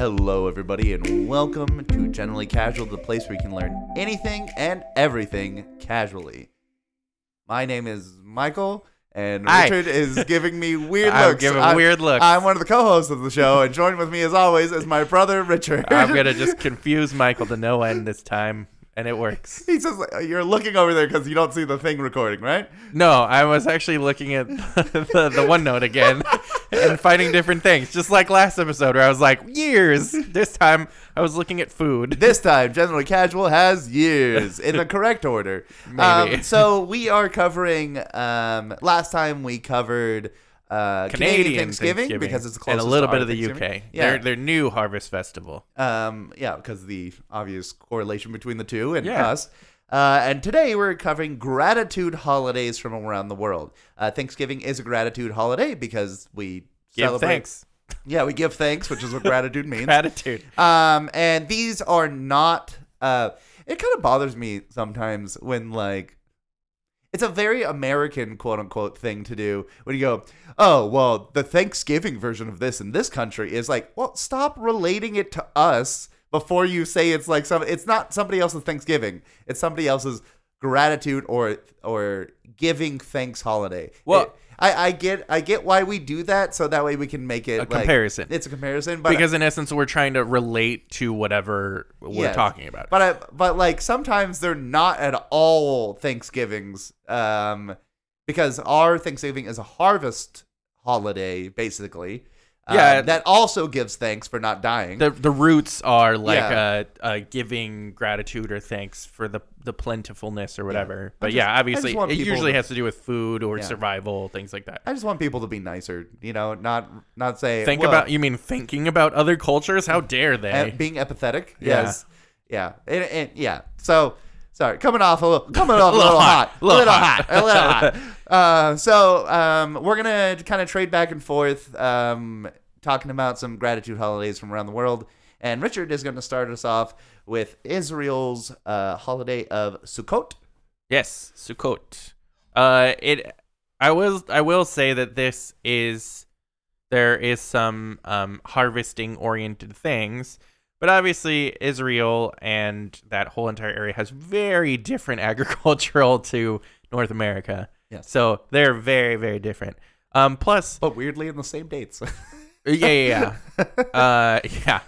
Hello, everybody, and welcome to Generally Casual, the place where you can learn anything and everything casually. My name is Michael, and Hi. Richard is giving me weird I'm looks. giving I'm- weird looks. I'm one of the co-hosts of the show, and joined with me, as always, is my brother Richard. I'm gonna just confuse Michael to no end this time, and it works. He says you're looking over there because you don't see the thing recording, right? No, I was actually looking at the, the OneNote again and finding different things, just like last episode where I was like years. This time I was looking at food. This time, Generally Casual has years in the correct order. Maybe. Um, so we are covering. Um, last time we covered uh, Canadian, Thanksgiving, because it's close and a little bit of the UK. Yeah, Their their new harvest festival. um, yeah, because the obvious correlation between the two and Yeah. us. Uh, and today we're covering gratitude holidays from around the world. Uh, Thanksgiving is a gratitude holiday because we Give celebrate. thanks, Yeah, we give thanks, which is what gratitude means. gratitude. Um, and these are not. Uh, it kind of bothers me sometimes when like. It's a very American quote unquote thing to do when you go, oh, well, the Thanksgiving version of this in this country is like, well, stop relating it to us before you say it's like some, it's not somebody else's Thanksgiving. It's somebody else's gratitude or, or giving thanks holiday. Well- I, I get, I get why we do that. So that way we can make it A like- comparison. It's a comparison, but because in essence we're trying to relate to whatever we're Yes. talking about. But I, but like sometimes they're not at all Thanksgivings, um, because our Thanksgiving is a harvest holiday, basically. Um, Yeah. that also gives thanks for not dying. the the roots are like Yeah. uh, uh giving gratitude or thanks for the the plentifulness or whatever. But just- yeah, obviously it usually to- has to do with food or Yeah. survival, things like that. I just want people to be nicer, you know, not not say Think well, about you mean thinking about other cultures? How dare they? being empathetic. Yeah. Yes, yeah, and, and yeah. So sorry, coming off a little, coming off a little, hot, a little little hot. hot, a little hot. Uh, so um, we're gonna kind of trade back and forth, um, talking about some gratitude holidays from around the world. And Richard is going to start us off with Israel's uh, holiday of Sukkot. Yes, Sukkot. Uh, it. I will. I will say that this is. There is some um, harvesting oriented things, but obviously Israel and that whole entire area has very different agricultural to North America. Yes. So they're very very different. Um. Plus, But weirdly, in the same dates. yeah, yeah, yeah. uh, yeah.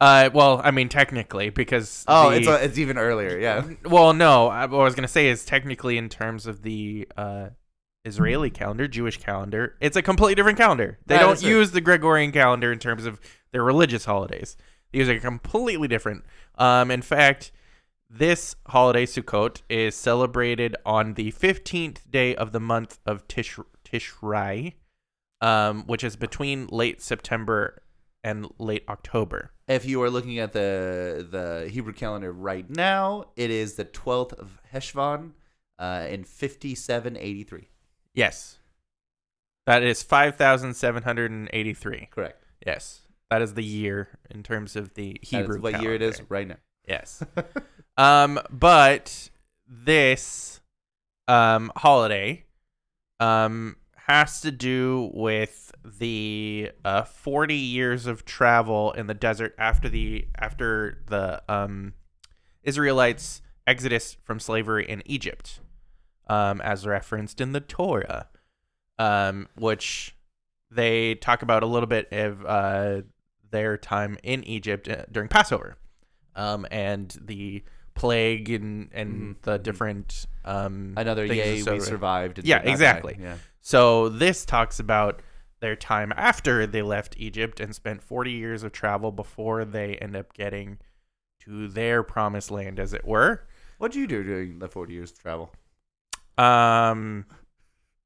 Uh, well, I mean, technically, because oh, the- it's a, it's even earlier. Yeah. well, no. I, what I was gonna say is technically in terms of the uh, Israeli calendar, Jewish calendar, it's a completely different calendar. They That don't use the Gregorian calendar in terms of their religious holidays. They use a completely different. Um, in fact, this holiday Sukkot is celebrated on the fifteenth day of the month of Tish Tishrei, um, which is between late September and late October. If you are looking at the the Hebrew calendar right now, it is the 12th of Heshvan uh, in 5783. Yes. That is 5,783. Correct. Yes. That is the year in terms of the Hebrew what year it is right now. Yes. um, but this um, holiday um, has to do with the uh, 40 years of travel in the desert after the after the um, Israelites' exodus from slavery in Egypt, um, as referenced in the Torah, um, which they talk about a little bit of uh, their time in Egypt uh, during Passover, um, and the plague and and Mhm. the different um, Another yay, we survived. Yeah, exactly. Yeah. So this talks about their time after they left Egypt and spent 40 years of travel before they end up getting to their promised land, as it were. What'd you do during the 40 years of travel? Um,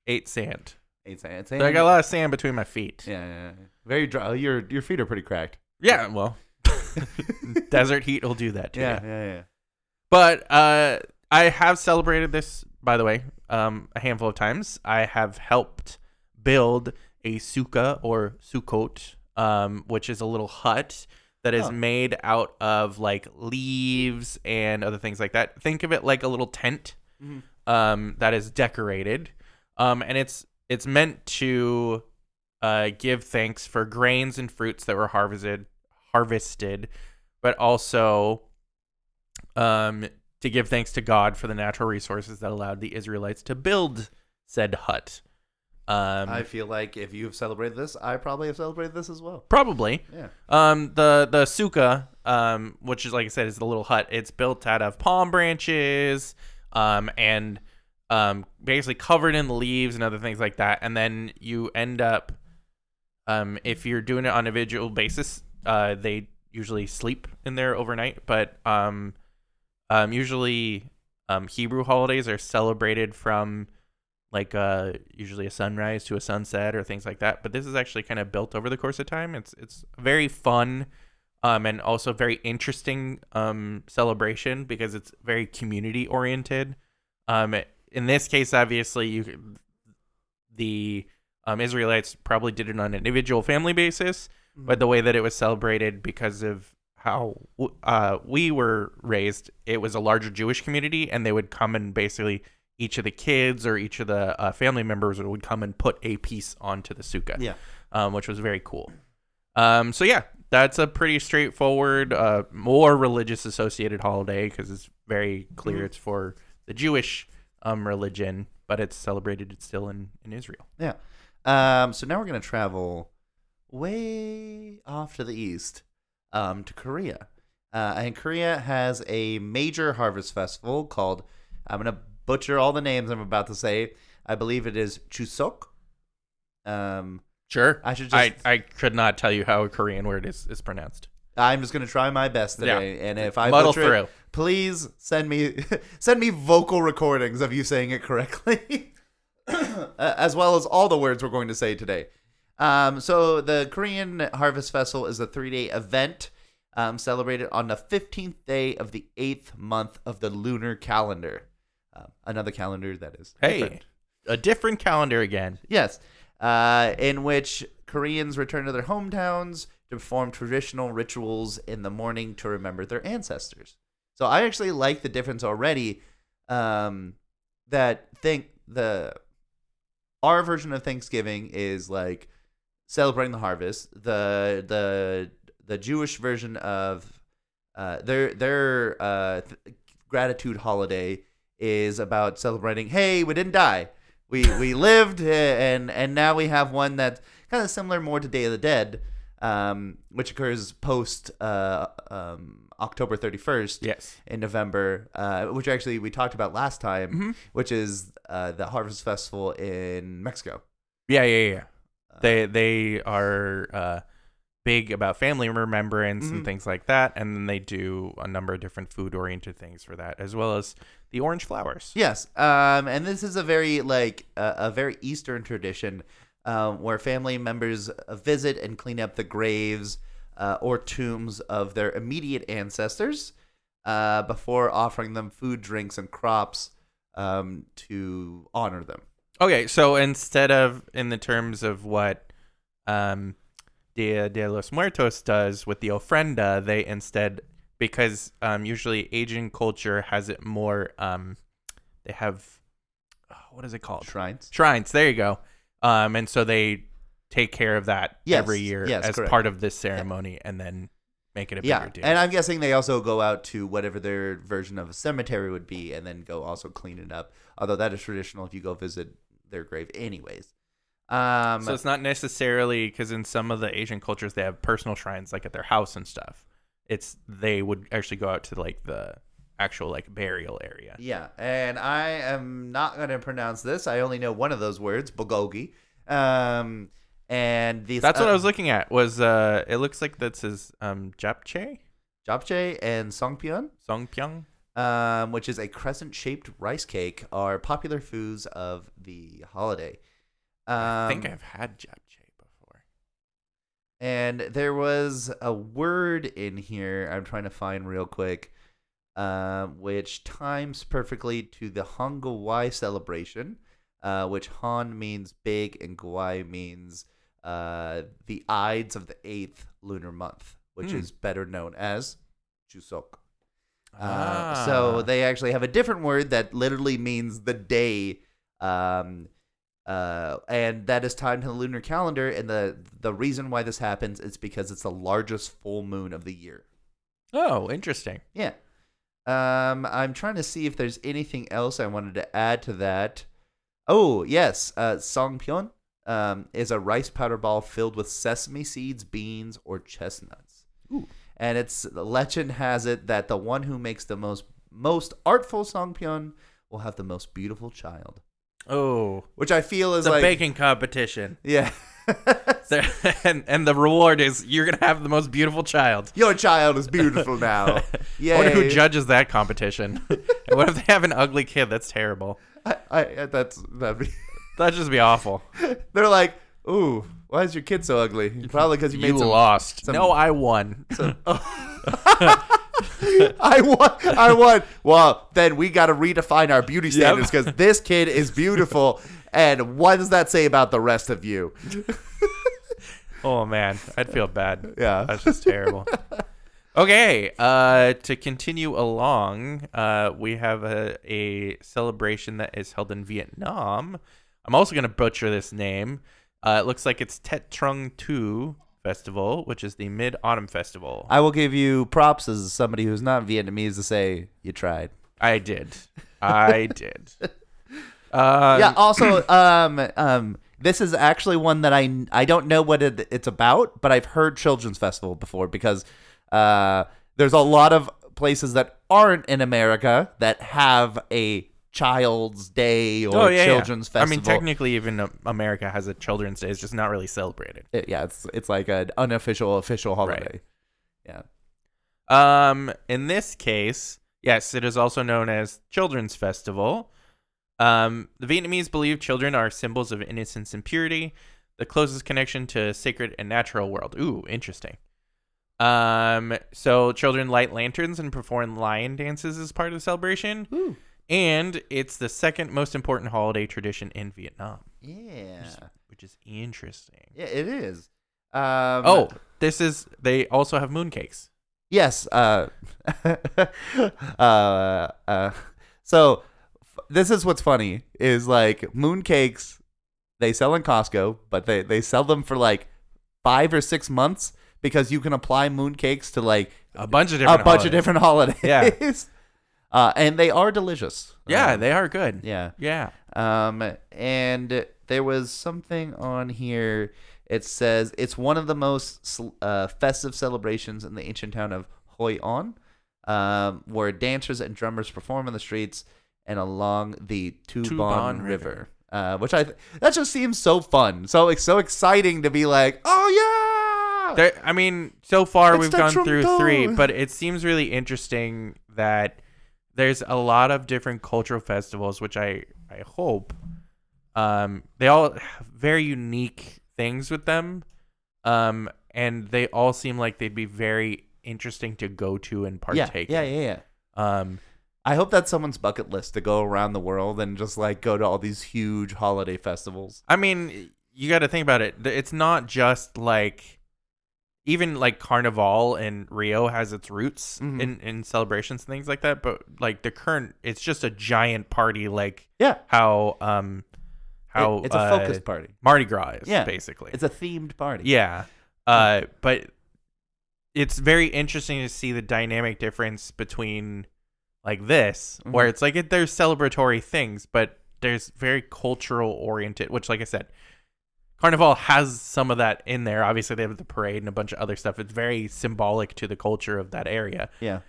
ate sand. Eight sand. So I got a lot of sand between my feet. Yeah, yeah, yeah. very dry. Your your feet are pretty cracked. Yeah, well, desert heat will do that to Yeah, you. yeah, yeah. But uh, I have celebrated this, by the way, um, a handful of times. I have helped build a sukkah or sukkot, um, which is a little hut that is Oh. made out of like leaves and other things like that. Think of it like a little tent Mhm. um, that is decorated, um, and it's it's meant to uh, give thanks for grains and fruits that were harvested harvested, but also um, to give thanks to God for the natural resources that allowed the Israelites to build said hut. Um, I feel like if you've celebrated this, I probably have celebrated this as well. probably. Yeah. Um, the the sukkah, um, which is like I said, is the little hut. It's built out of palm branches, um, and um, basically covered in leaves and other things like that. And then you end up, um, if you're doing it on a visual basis, uh, they usually sleep in there overnight. But um, um, usually, um, Hebrew holidays are celebrated from like uh usually a sunrise to a sunset or things like that but this is actually kind of built over the course of time it's it's very fun um and also very interesting um celebration because it's very community oriented um in this case obviously you the um israelites probably did it on an individual family basis but the way that it was celebrated because of how uh, we were raised, it was a larger Jewish community, and they would come and basically each of the kids or each of the uh, family members would come and put a piece onto the sukkah, Yeah. um, which was very cool. Um, so yeah, that's a pretty straightforward, uh, more religious associated holiday because it's very clear Mhm. it's for the Jewish um, religion, but it's celebrated still in in Israel. Yeah. Um, so now we're gonna travel way off to the east, um, to Korea. Uh, and Korea has a major harvest festival called. I'm gonna butcher all the names I'm about to say. I believe it is Chuseok. Um, Sure. I should just. I, I could not tell you how a Korean word is, is pronounced. I'm just gonna try my best Yeah. today, and if I Muddle butcher it, through. please send me send me vocal recordings of you saying it correctly, as well as all the words we're going to say today. Um, so the Korean Harvest Festival is a three-day event um, celebrated on the 15th day of the eighth month of the lunar calendar. Um, another calendar that is Hey, different. a different calendar again. Yes, uh, in which Koreans return to their hometowns to perform traditional rituals in the morning to remember their ancestors. So I actually like the difference already. Um, that think the our version of Thanksgiving is like celebrating the harvest. The the the Jewish version of uh, their their uh, th- gratitude holiday is about celebrating. Hey, we didn't die. We we lived, uh, and and now we have one that's kind of similar more to Day of the Dead, um, which occurs post uh, um, October thirty first Yes. in November, uh, which actually we talked about last time, Mhm. which is uh, the Harvest Festival in Mexico. Yeah, yeah, yeah. They they are uh, big about family remembrance Mhm. and things like that, and then they do a number of different food oriented things for that, as well as the orange flowers. Yes, um, and this is a very like uh, a very Eastern tradition um, where family members uh, visit and clean up the graves uh, or tombs of their immediate ancestors uh, before offering them food, drinks, and crops um, to honor them. Okay, so instead of in the terms of what um, Dia de los Muertos does with the ofrenda, they instead because um, usually Asian culture has it more. Um, they have oh, what is it called? Shrines. Shrines. There you go. Um, and so they take care of that Yes, every year yes, as correct. part of this ceremony, and then make it a Yeah, bigger deal. and I'm guessing they also go out to whatever their version of a cemetery would be, and then go also clean it up. Although that is traditional if you go visit their grave, anyways. Um, so it's not necessarily because in some of the Asian cultures they have personal shrines like at their house and stuff. It's they would actually go out to like the actual like burial area. Yeah, and I am not going to pronounce this. I only know one of those words, bulgogi. Um, and these That's what I was looking at. Was uh, it looks like that says um japchae, japchae and songpyeon, songpyeong. Um, which is a crescent-shaped rice cake, are popular foods of the holiday. Um, I think I've had japchae before. and there was a word in here I'm trying to find real quick, um, which times perfectly to the Hangawi celebration, uh, which Han means big and Gwai means uh, the Ides of the eighth lunar month, which Hmm. is better known as Chuseok. Uh, Ah. So they actually have a different word that literally means the day um, Uh, and that is tied to the lunar calendar. And the the reason why this happens is because it's the largest full moon of the year. Oh, interesting. Yeah. Um, I'm trying to see if there's anything else I wanted to add to that. Oh yes, uh, Songpyeon um, is a rice powder ball filled with sesame seeds, beans, or chestnuts. Ooh. And it's the legend has it that the one who makes the most most artful Songpyeon will have the most beautiful child, Oh, which I feel is a like baking competition. yeah. And and the reward is you're gonna have the most beautiful child. Your child is beautiful now. Yeah. Wonder who judges that competition. and what if they have an ugly kid? That's terrible. I, I, that's that'd be. That'd just be awful. They're like, ooh, why is your kid so ugly? Probably because you made You some lost. some- no, I won. I won. I won. Well, then we got to redefine our beauty standards because this kid is beautiful. And what does that say about the rest of you? oh man, I'd feel bad. Yeah. That's just terrible. Okay, uh, to continue along, uh, we have a, a celebration that is held in Vietnam. I'm also going to butcher this name. Uh, it looks like it's Tet Trung Thu Festival, which is the Mid Autumn Festival. I will give you props as somebody who's not Vietnamese to say you tried. I did. I did. Um, yeah. Also, um, um, this is actually one that I I don't know what it, it's about, but I've heard children's festival before because uh, there's a lot of places that aren't in America that have a Child's Day or Oh, yeah, yeah. Children's I mean, technically, even America has a Children's Day. It's just not really celebrated. It- yeah, it's it's like an unofficial official holiday. Yeah. Um, in this case, yes, it is also known as Children's Festival. Um, the Vietnamese believe children are symbols of innocence and purity, the closest connection to sacred and natural world. Ooh, interesting. Um, so children light lanterns and perform lion dances as part of the celebration, Ooh. And it's the second most important holiday tradition in Vietnam, Yeah. which is interesting. Yeah, it is. Um, Oh, this is they also have mooncakes. yes. Uh, uh, uh, so f- this is what's funny is like mooncakes they sell in Costco, but they they sell them for like five or six months because you can apply mooncakes to like A bunch of different a bunch holidays. of different holidays. Yeah. uh, and they are delicious. Yeah, Um, they are good. yeah. Yeah. Um, and there was something on here. It says it's one of the most uh, festive celebrations in the ancient town of Hoi An, um, where dancers and drummers perform in the streets and along the Tu Tu Bon Bon River. River. Uh, which I th- that just seems so fun, so it's so exciting to be like, oh yeah, There, I mean, so far It's we've gone through three, but it seems really interesting that there's a lot of different cultural festivals, which I I hope um they all have very unique things with them, um and they all seem like they'd be very interesting to go to and partake. yeah, in. yeah, yeah. Um, I hope that's someone's bucket list to go around the world and just like go to all these huge holiday festivals. I mean, you got to think about it. It's not just like even like Carnival in Rio has its roots Mhm. in in celebrations and things like that, but like the current it's just a giant party like Yeah, how um how It- it's a uh, focused party. Mardi Gras is Yeah. basically. It's a themed party. yeah. Uh but it's very interesting to see the dynamic difference between like this where Mhm. it's like it, there's celebratory things but there's very cultural oriented which like i said carnival has some of that in there obviously they have the parade and a bunch of other stuff it's very symbolic to the culture of that area Yeah.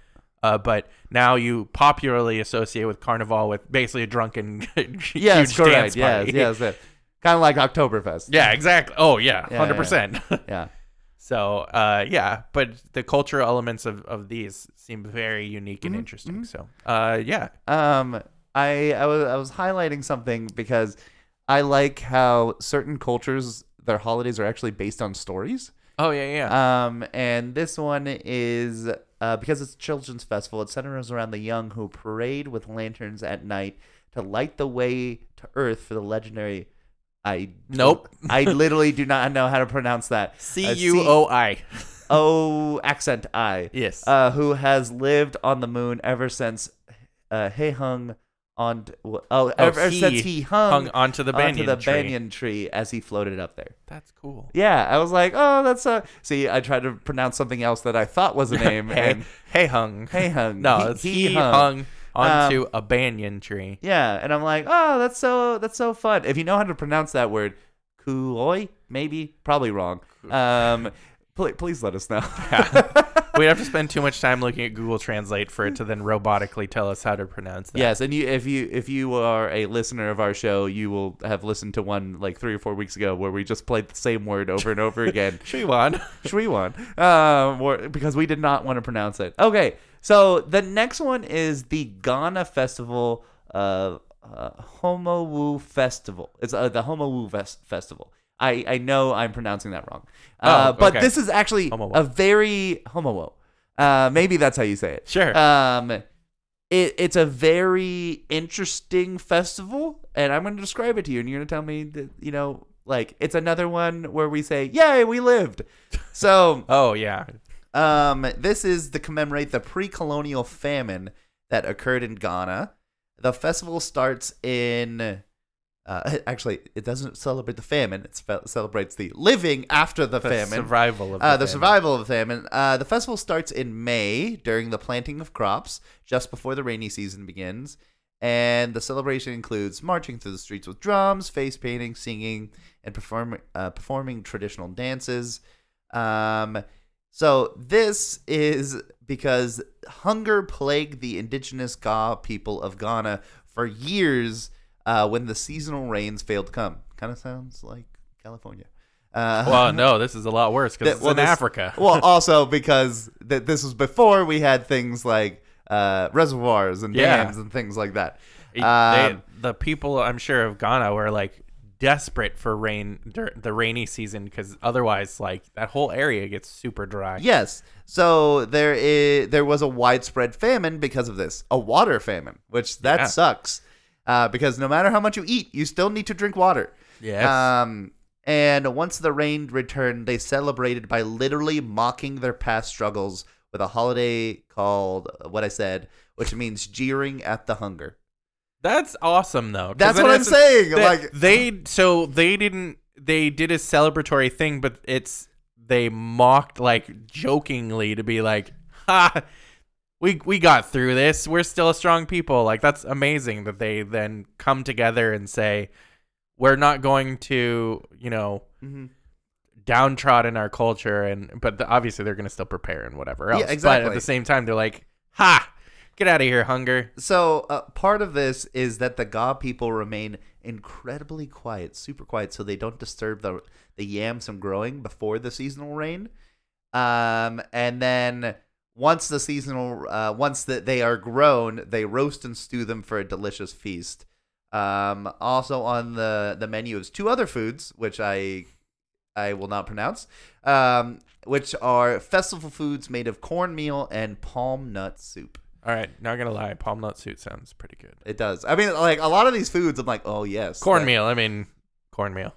uh, but now you popularly associate with carnival with basically a drunken yeah, huge correct. dance Yes, party. yes. Kind of like Oktoberfest. yeah exactly oh yeah Yeah, 100% Yeah. So, uh, yeah, but the cultural elements of, of these seem very unique and Mhm, interesting. mhm. So, uh, yeah, Um, I I was I was highlighting something because I like how certain cultures their holidays are actually based on stories. oh yeah, yeah, Um, and this one is uh, because it's a children's festival. It centers around the young who parade with lanterns at night to light the way to Earth for the legendary. I Nope. I literally do not know how to pronounce that. C Uh, U O I. O accent I. Yes. Uh, who has lived on the moon ever since uh, Haehung on oh, oh Oh, it says he he hung, Hung onto the banyan onto the tree. banyan tree as he floated up there. That's cool. Yeah, I was like, oh, that's a. See, I tried to pronounce something else that I thought was a name, hey, and hey hung. hey hung. No, he, it's he, hung, onto a banyan tree. Yeah, and I'm like, oh, that's so that's so fun. If you know how to pronounce that word, kuoi, maybe, probably wrong. Um, pl- please let us know. We'd have to spend too much time looking at Google Translate for it to then robotically tell us how to pronounce that. yes, and you, if you if you are a listener of our show, you will have listened to one like three or four weeks ago where we just played the same word over and over again. Shuiwan. Shriwan, um, or- because we did not want to pronounce it. Okay, so the next one is the Ghana Festival, uh, uh Homowu Festival. It's uh, the Homowu Ves- Festival. I, I know I'm pronouncing that wrong, uh, Oh, but okay. this is actually Homowo. a very Homowo. Uh, maybe that's how you say it. Sure. Um, it, it's a very interesting festival, and I'm going to describe it to you, and you're going to tell me that you know, like it's another one where we say, "Yay, we lived." So, oh yeah. um, this is to commemorate the pre-colonial famine that occurred in Ghana. The festival starts in. Uh, actually, it doesn't celebrate the famine. It fe- celebrates the living after the, The famine. survival of the, Uh, the famine. survival of the famine. Uh, the festival starts in May during the planting of crops, just before the rainy season begins. And the celebration includes marching through the streets with drums, face painting, singing, and perform, uh, performing traditional dances. Um, so this is because hunger plagued the indigenous Ga people of Ghana for years uh, when the seasonal rains failed to come. Kind of sounds like California. Uh, Well, no, this is a lot worse because that- it's well, in this- Africa. well, also because th- this was before we had things like uh, reservoirs and Yeah. dams and things like that. It- Um, they, the people, I'm sure, of Ghana were like desperate for rain dur- the rainy season because otherwise, like that whole area gets super dry. Yes. So there is there was a widespread famine because of this, a water famine, which that Yeah. sucks. Uh, because no matter how much you eat, you still need to drink water. Yes. Um, and once the rain returned, they celebrated by literally mocking their past struggles with a holiday called uh, what I said, which means jeering at the hunger. That's awesome though. That's what I'm saying. they- like they so they didn't they did a celebratory thing, but it's they mocked like jokingly to be like, ha, we we got through this. We're still a strong people. Like that's amazing that they then come together and say, we're not going to, you know, Mhm. downtrodden our culture and but the, obviously they're going to still prepare and whatever else. Yeah, exactly. But at the same time they're like, ha, get out of here, hunger. So uh, part of this is that the Ga people remain incredibly quiet, super quiet, so they don't disturb the the yams from growing before the seasonal rain. Um, and then once the seasonal, uh, once that they are grown, they roast and stew them for a delicious feast. Um, also on the the menu is two other foods, which I I will not pronounce, um, which are festival foods made of cornmeal and palm nut soup. All right, not to lie, palm nut soup sounds pretty good. It does. I mean, like a lot of these foods, I'm like, oh yes, Cornmeal, I mean cornmeal.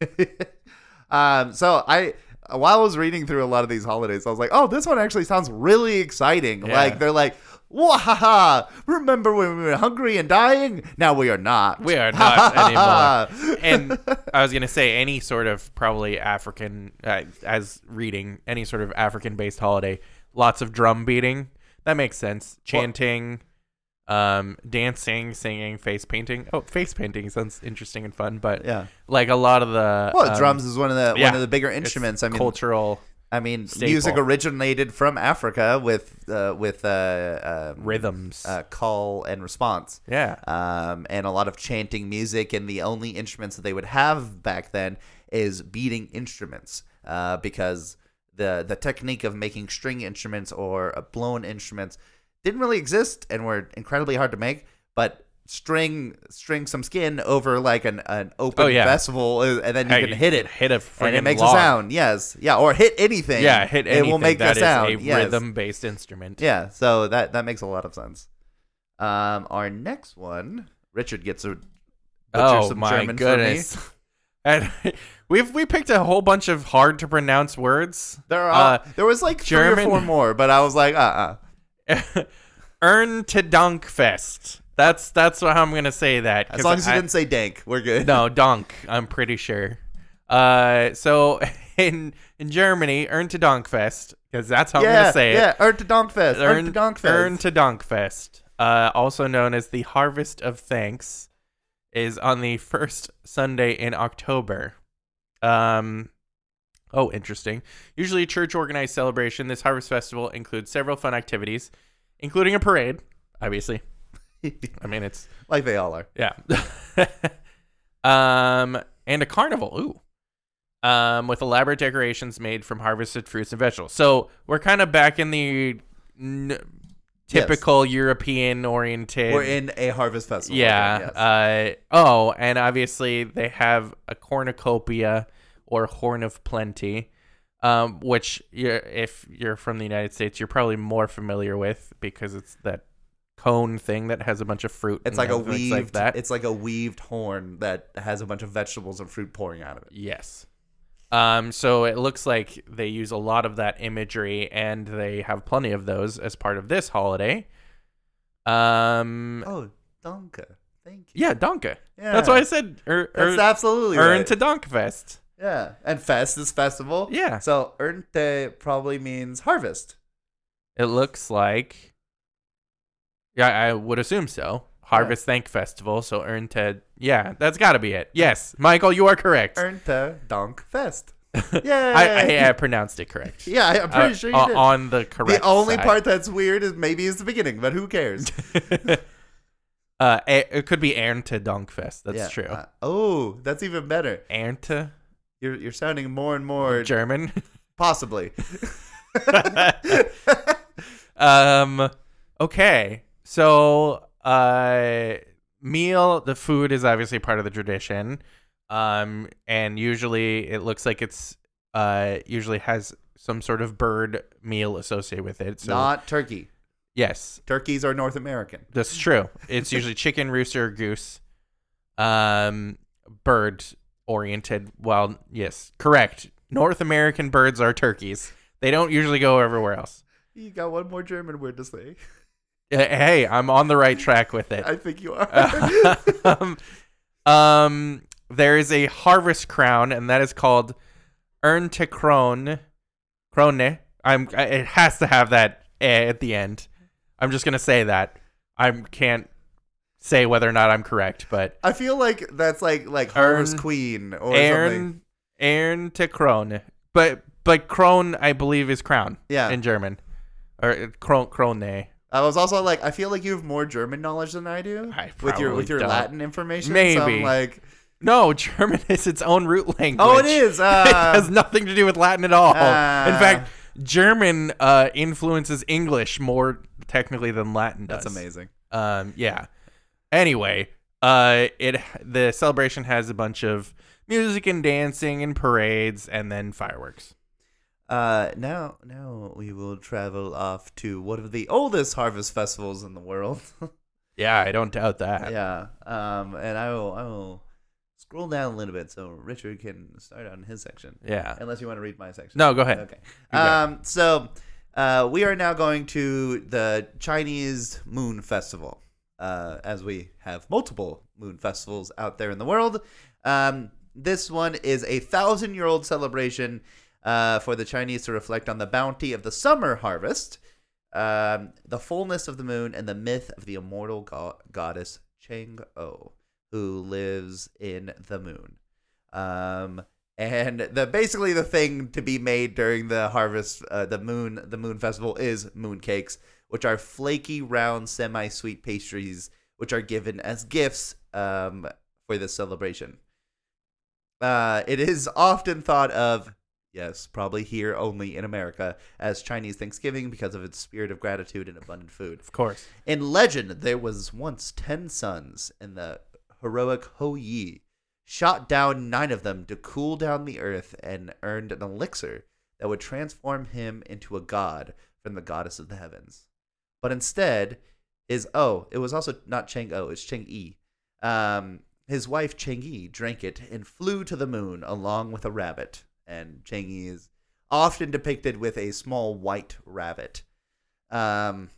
um, so I, while I was reading through a lot of these holidays, I was like, oh, this one actually sounds really exciting. Yeah. Like they're like, wahaha! Remember when we were hungry and dying? Now we are not. We are not anymore. and I was gonna say any sort of probably African, uh, as reading any sort of African-based holiday, lots of drum beating. That makes sense. Chanting, um, dancing, singing, face painting. Oh, face painting sounds interesting and fun, but yeah. like a lot of the Well, um, drums is one of the yeah, one of the bigger instruments. I mean, cultural I mean, staple. music originated from Africa with uh, with uh, um, rhythms. uh, call and response. yeah, um, and a lot of chanting music. And the only instruments that they would have back then is beating instruments, uh, because the the technique of making string instruments or uh, blown instruments didn't really exist and were incredibly hard to make. But string string some skin over like an, an open Oh, yeah. festival, uh, and then you Hey, can hit it. hit a And it makes log. a sound, yes, yeah, or hit anything. Yeah, hit anything. It will make that is sound. a yes. rhythm-based instrument. Yeah, so that that makes a lot of sense. Um, our next one, Richard gets a oh some my German goodness. And we've we picked a whole bunch of hard to pronounce words. There are Uh, there was like three German- or four more, but I was like, uh uh, Ern to Dankfest. That's that's what I'm gonna say that. As long as you I- didn't say dank, we're good. no donk. I'm pretty sure. Uh, so in in Germany, Erntedankfest, because that's how I'm gonna say it. yeah. earn to it. Erntedankfest. Ern- Erntedankfest. Erntedankfest, uh, also known as the Harvest of Thanks, is on the first Sunday in October. Um, oh, interesting. Usually a church organized celebration. This harvest festival includes several fun activities, including a parade. Obviously, I mean it's like they all are. yeah. um, and a carnival. Ooh. Um, with elaborate decorations made from harvested fruits and vegetables. So we're kind of back in the n- typical European oriented. We're in a harvest festival. yeah. again, yes. Uh, oh, and obviously they have a cornucopia or horn of plenty. Um, which you're, if you're from the United States, you're probably more familiar with because it's that cone thing that has a bunch of fruit. it's like a weaved. like that. It's like a weaved horn that has a bunch of vegetables and fruit pouring out of it. Yes. Um, so it looks like they use a lot of that imagery, and they have plenty of those as part of this holiday. Um, Oh, Donka. Thank you. yeah, Donka. Yeah. That's why I said er, That's er, absolutely earn right. to Donkfest. Yeah, and fest is festival. Yeah. So ernte probably means harvest. It looks like. Yeah, I would assume so. Harvest Thank Festival. So ernte. Yeah, that's got to be it. Yes, Michael, you are correct. Ernte dank fest. Yeah. I, I, I pronounced it correct. yeah, I'm pretty Uh, sure you o- did. on the correct. the only side. part that's weird is maybe is the beginning, but who cares? uh, it could be Ernte Donkfest. That's Yeah, true. uh, oh, that's even better. Ernte You're you're sounding more and more German. possibly. um. Okay. So, uh, meal. The food is obviously part of the tradition. Um, and usually it looks like it's uh usually has some sort of bird meal associated with it. So Not turkey. yes, Turkeys are North American. That's true. It's usually chicken, rooster, goose. Um, bird oriented. Well, yes, correct. North American birds are turkeys. They don't usually go everywhere else. You got one more German word to say. Uh, Hey, I'm on the right track with it. I think you are. um, um, there is a harvest crown, and that is called Ernte Krone. Krone. I'm. It has to have that eh at the end. I'm just gonna say that. I can't say whether or not I'm correct, but I feel like that's like like Harvest Queen or something. Ern Ernte Krone. But but Krone, I believe, is crown. Yeah. In German, or uh, Krone. Krone. I was also like, I feel like you have more German knowledge than I do I with your with your don't. Latin information. So Maybe. like, No, German is its own root language. oh, it is. it Uh, has nothing to do with Latin at all. Ah. In fact, German uh, influences English more technically than Latin does. that's amazing. Um, yeah. Anyway, uh, it the celebration has a bunch of music and dancing and parades and then fireworks. Uh, now now we will travel off to one of the oldest harvest festivals in the world. Yeah, I don't doubt that. yeah. Um, and I will I will scroll down a little bit so Richard can start on his section. Yeah. Unless you want to read my section. No, go ahead. Okay. Um, so uh, we are now going to the Chinese Moon Festival, uh, as we have multiple moon festivals out there in the world. Um, this one is a thousand year old celebration uh, for the Chinese to reflect on the bounty of the summer harvest, um, the fullness of the moon, and the myth of the immortal go- goddess Cheng O, who lives in the moon. Um, and the basically the thing to be made during the harvest, uh, the moon, the moon festival is moon cakes, which are flaky, round, semi-sweet pastries, which are given as gifts um, for this celebration. Uh, it is often thought of, yes, probably here only in America, as Chinese Thanksgiving because of its spirit of gratitude and abundant food. Of course. In legend, there was once ten suns, and the heroic Ho Yi shot down nine of them to cool down the earth and earned an elixir that would transform him into a god from the goddess of the heavens. But instead, is oh, it was also not Cheng O, it's Cheng Yi. Um, his wife Cheng Yi drank it and flew to the moon along with a rabbit. And Cheng Yi is often depicted with a small white rabbit. Um,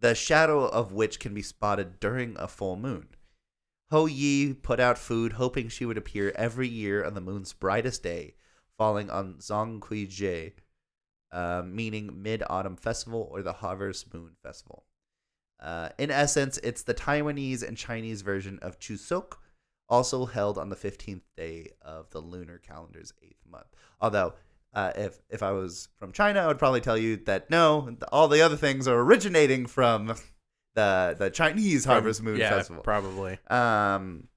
the shadow of which can be spotted during a full moon. Ho Yi put out food hoping she would appear every year on the moon's brightest day, falling on Zhongqiujie, uh, meaning Mid Autumn Festival or the Harvest Moon Festival. Uh, in essence, it's the Taiwanese and Chinese version of Chuseok, also held on the 15th day of the lunar calendar's eighth month. Although, uh, if if I was from China, I would probably tell you that no, all the other things are originating from the the Chinese Harvest Moon yeah, Festival. probably. Um,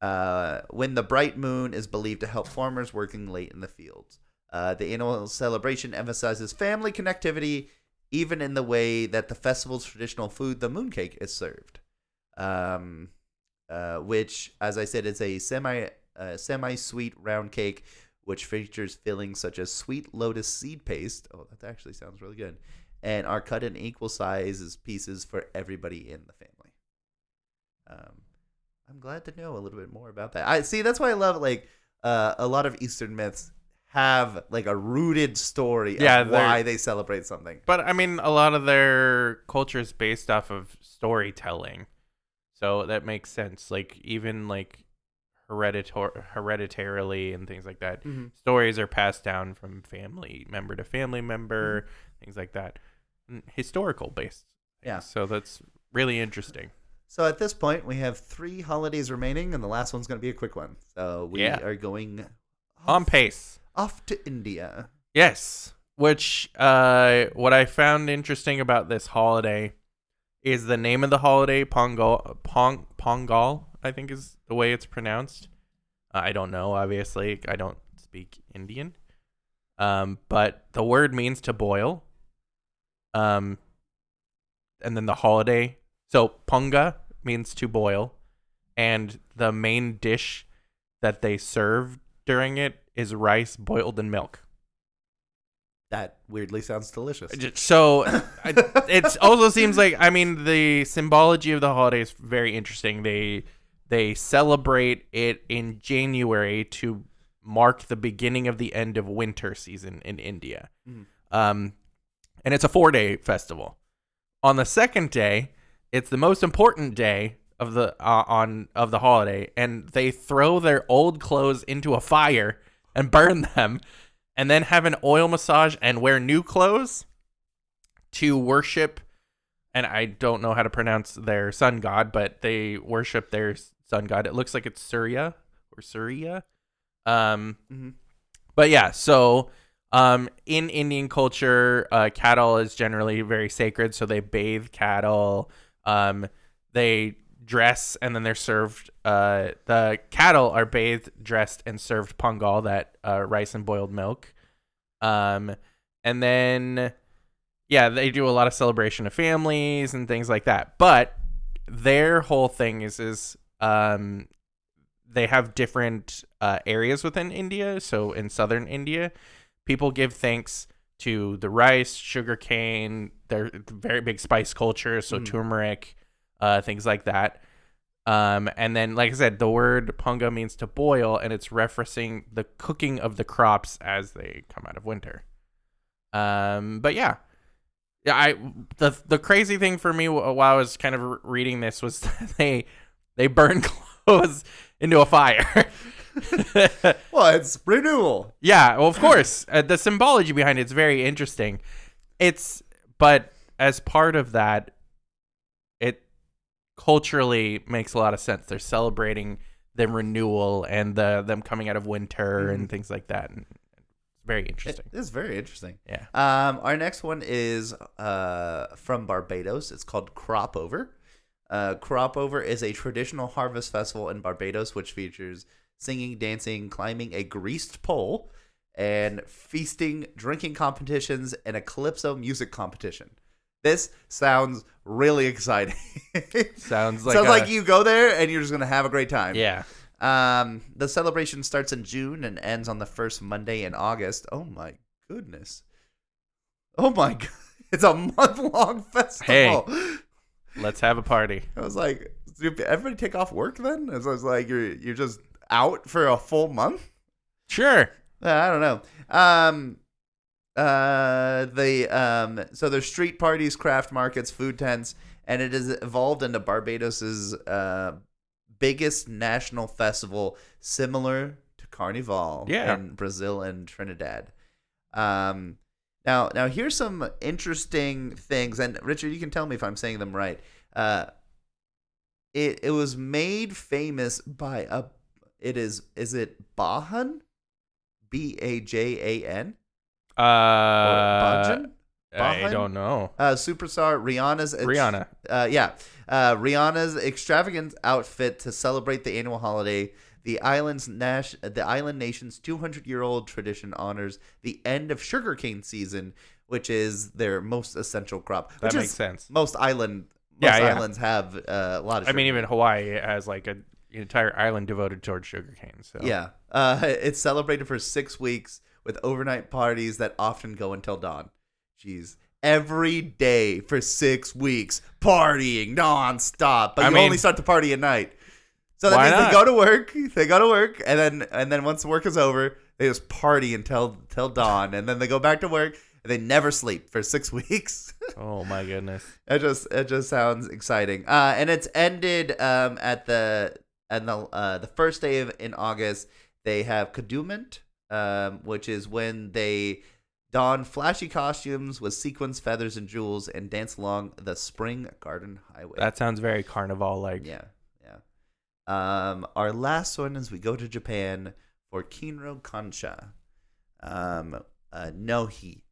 uh, when the bright moon is believed to help farmers working late in the fields. Uh, the annual celebration emphasizes family connectivity, even in the way that the festival's traditional food, the mooncake, is served. Um, uh, which, as I said, is a semi uh, semi sweet round cake, which features fillings such as sweet lotus seed paste. Oh, that actually sounds really good. And are cut in equal sizes pieces for everybody in the family. Um, I'm glad to know a little bit more about that. I see. That's why I love like uh, a lot of Eastern myths have like a rooted story Yeah, of why they celebrate something. But I mean, a lot of their culture is based off of storytelling, so that makes sense. Like even like hereditar- hereditarily and things like that. Stories are passed down from family member to family member, things like that. Mm, Historical based. things. Yeah. So that's really interesting. So at this point, we have three holidays remaining, and the last one's going to be a quick one. So we Yeah. are going On pace. Off to India. Yes. Which uh what I found interesting about this holiday is the name of the holiday Pongal Pong Pongal, I think is the way it's pronounced. Uh, I don't know, obviously. I don't speak Indian. Um but the word means to boil. Um and then the holiday. So ponga means to boil and the main dish that they serve during it is rice boiled in milk. That weirdly sounds delicious. So it also seems like I mean the symbology of the holiday is very interesting. They they celebrate it in January to mark the beginning of the end of winter season in India. Mhm. Um, and it's a four day festival. On the second day, it's the most important day of the uh, on of the holiday, and they throw their old clothes into a fire and burn them, and then have an oil massage and wear new clothes to worship. And I don't know how to pronounce their sun god, but they worship their sun god. It looks like it's Surya or Surya. Um, Mhm. but yeah, so um, in Indian culture, uh, cattle is generally very sacred, so they bathe cattle. Um, they dress and then they're served. Uh, the cattle are bathed, dressed, and served pongal, that uh, rice and boiled milk. Um, and then yeah, they do a lot of celebration of families and things like that. But their whole thing is is um, they have different uh, areas within India. So in southern India, people give thanks to the rice, sugarcane. They're very big spice culture, so Mm. turmeric, uh, things like that. Um, and then, like I said, the word punga means to boil, and it's referencing the cooking of the crops as they come out of winter. Um, but yeah, yeah. I the the crazy thing for me while I was kind of reading this was they they burn clothes into a fire. Well, it's renewal. Yeah, well, of course, uh, the symbology behind it's very interesting. It's but as part of that, culturally makes a lot of sense. They're celebrating the renewal and the them coming out of winter and things like that. And it's very interesting. It is very interesting. Yeah. Um, our next one is uh, from Barbados. It's called Crop Over. Uh, Crop Over is a traditional harvest festival in Barbados, which features singing, dancing, climbing a greased pole, and feasting, drinking competitions, and a calypso music competition. This sounds really exciting. Sounds like sounds a- like you go there and you're just gonna have a great time. Yeah. Um, the celebration starts in June and ends on the first Monday in August. Oh my goodness. Oh my god. It's a month long festival. Hey, Let's have a party. I was like, did everybody take off work then? It was like you're you're just out for a full month? Sure. I don't know. Um Uh, the um, so there's street parties, craft markets, food tents, and it has evolved into Barbados's uh biggest national festival, similar to Carnival Yeah. in Brazil and Trinidad. Um, now now here's some interesting things, and Richard, you can tell me if I'm saying them right. Uh, it it was made famous by a. It is is it Bajan, B A J A N. Uh, Bajan? I Bajan? don't know. Uh, superstar Rihanna's ex- Rihanna. Uh, yeah, uh, Rihanna's extravagant outfit to celebrate the annual holiday. The island's Nash, the island nation's 200-year-old tradition honors the end of sugarcane season, which is their most essential crop. That which makes is sense. most island, most Yeah, yeah. islands have uh, a lot of. I mean, even Hawaii has like a, an entire island devoted towards sugarcane. So Yeah. Uh, it's celebrated for six weeks with overnight parties that often go until dawn. Jeez. Every day for six weeks, partying nonstop. But I you mean- only start to party at night. So that means not? they go to work, they go to work, and then and then once work is over, they just party until till dawn, and then they go back to work and they never sleep for six weeks. Oh my goodness. It just it just sounds exciting. Uh, and it's ended um at the and the uh the first day of in August they have Kadooment, um, which is when they don flashy costumes with sequins, feathers, and jewels and dance along the Spring Garden Highway. That sounds very carnival like. yeah, yeah. Um, our last one is we go to Japan for Kinro Kansha, um, uh, Nohi,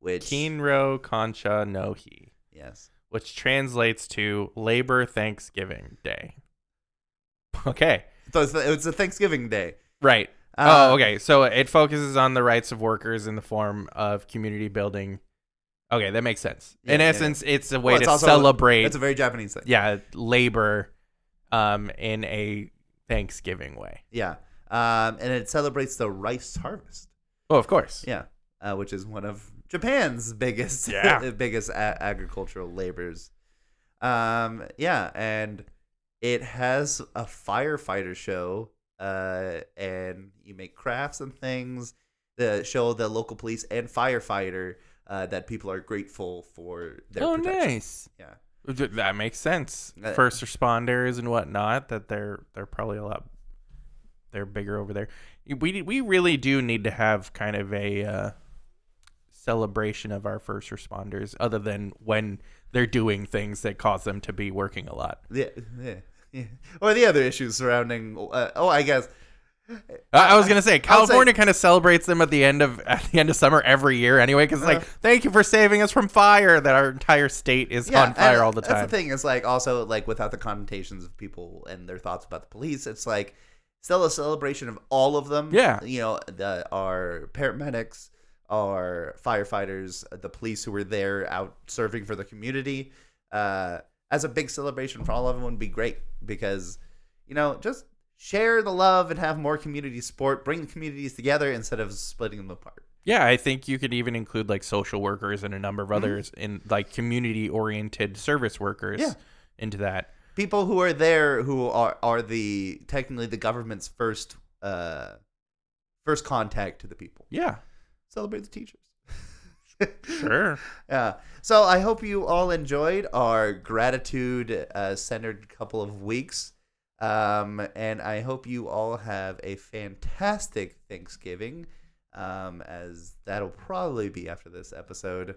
which Kinro Kansha no Hi, yes. which translates to Labor Thanksgiving Day. Okay. So it's, it's a Thanksgiving Day. Right. Uh, oh, okay. So it focuses on the rights of workers in the form of community building. Okay, that makes sense. Yeah, in yeah. essence, it's a way Well, it's to celebrate It's a very Japanese thing. yeah, labor um in a Thanksgiving way. Yeah. Um, and it celebrates the rice harvest. Oh, of course. Yeah. Uh, which is one of Japan's biggest Yeah. biggest a- agricultural labors. Um, yeah, and it has a firefighter show. Uh, and you make crafts and things that show the local police and firefighter uh, that people are grateful for their oh, protection. nice. Yeah. That makes sense. Uh, First responders and whatnot. That they're they're probably a lot. They're bigger over there. We we really do need to have kind of a uh, celebration of our first responders, other than when they're doing things that cause them to be working a lot. Yeah, yeah, yeah. Or the other issues surrounding. Uh, oh, I guess. I, was gonna say California kind of celebrates them at the end of at the end of summer every year anyway, because like thank you for saving us from fire. That our entire state is on fire all the time. That's the thing. Is like also like without the connotations of people and their thoughts about the police. It's like still a celebration of all of them. Yeah. You know, the our paramedics, our firefighters, the police who were there out serving for the community. Uh, as a big celebration for all of them would be great because you know just share the love and have more community support. Bring the communities together instead of splitting them apart. Yeah, I think you could even include like social workers and a number of others in like community oriented service workers Yeah. into that. people who are there who are are the technically the government's first uh first contact to the people Yeah, celebrate the teachers sure. yeah so i hope you all enjoyed our gratitude uh, centered couple of weeks um and i hope you all have a fantastic thanksgiving um as that'll probably be after this episode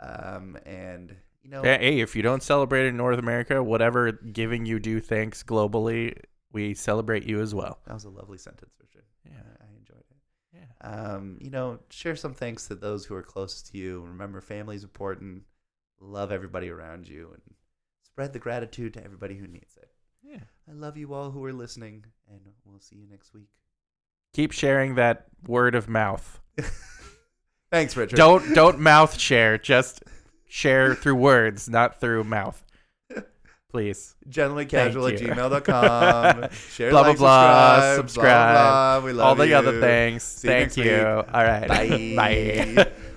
um and you know hey, if you don't celebrate in North America, whatever giving you do thanks globally, we celebrate you as well. that was a lovely sentence richard Yeah. i I enjoyed it Yeah. Um, you know, share some thanks to those who are closest to you. Remember, family's important. Love everybody around you and spread the gratitude to everybody who needs it. Yeah. I love you all who are listening, and we'll see you next week. Keep sharing that word of mouth. Thanks, Richard. Don't don't mouth share, just share through words, not through mouth. Please. Gentlemen casual at gmail.com. Share, Blah, like, blah, blah, subscribe. subscribe. Blah, blah, blah. We love All the you. other things. See Thank you. week. All right. Bye. Bye.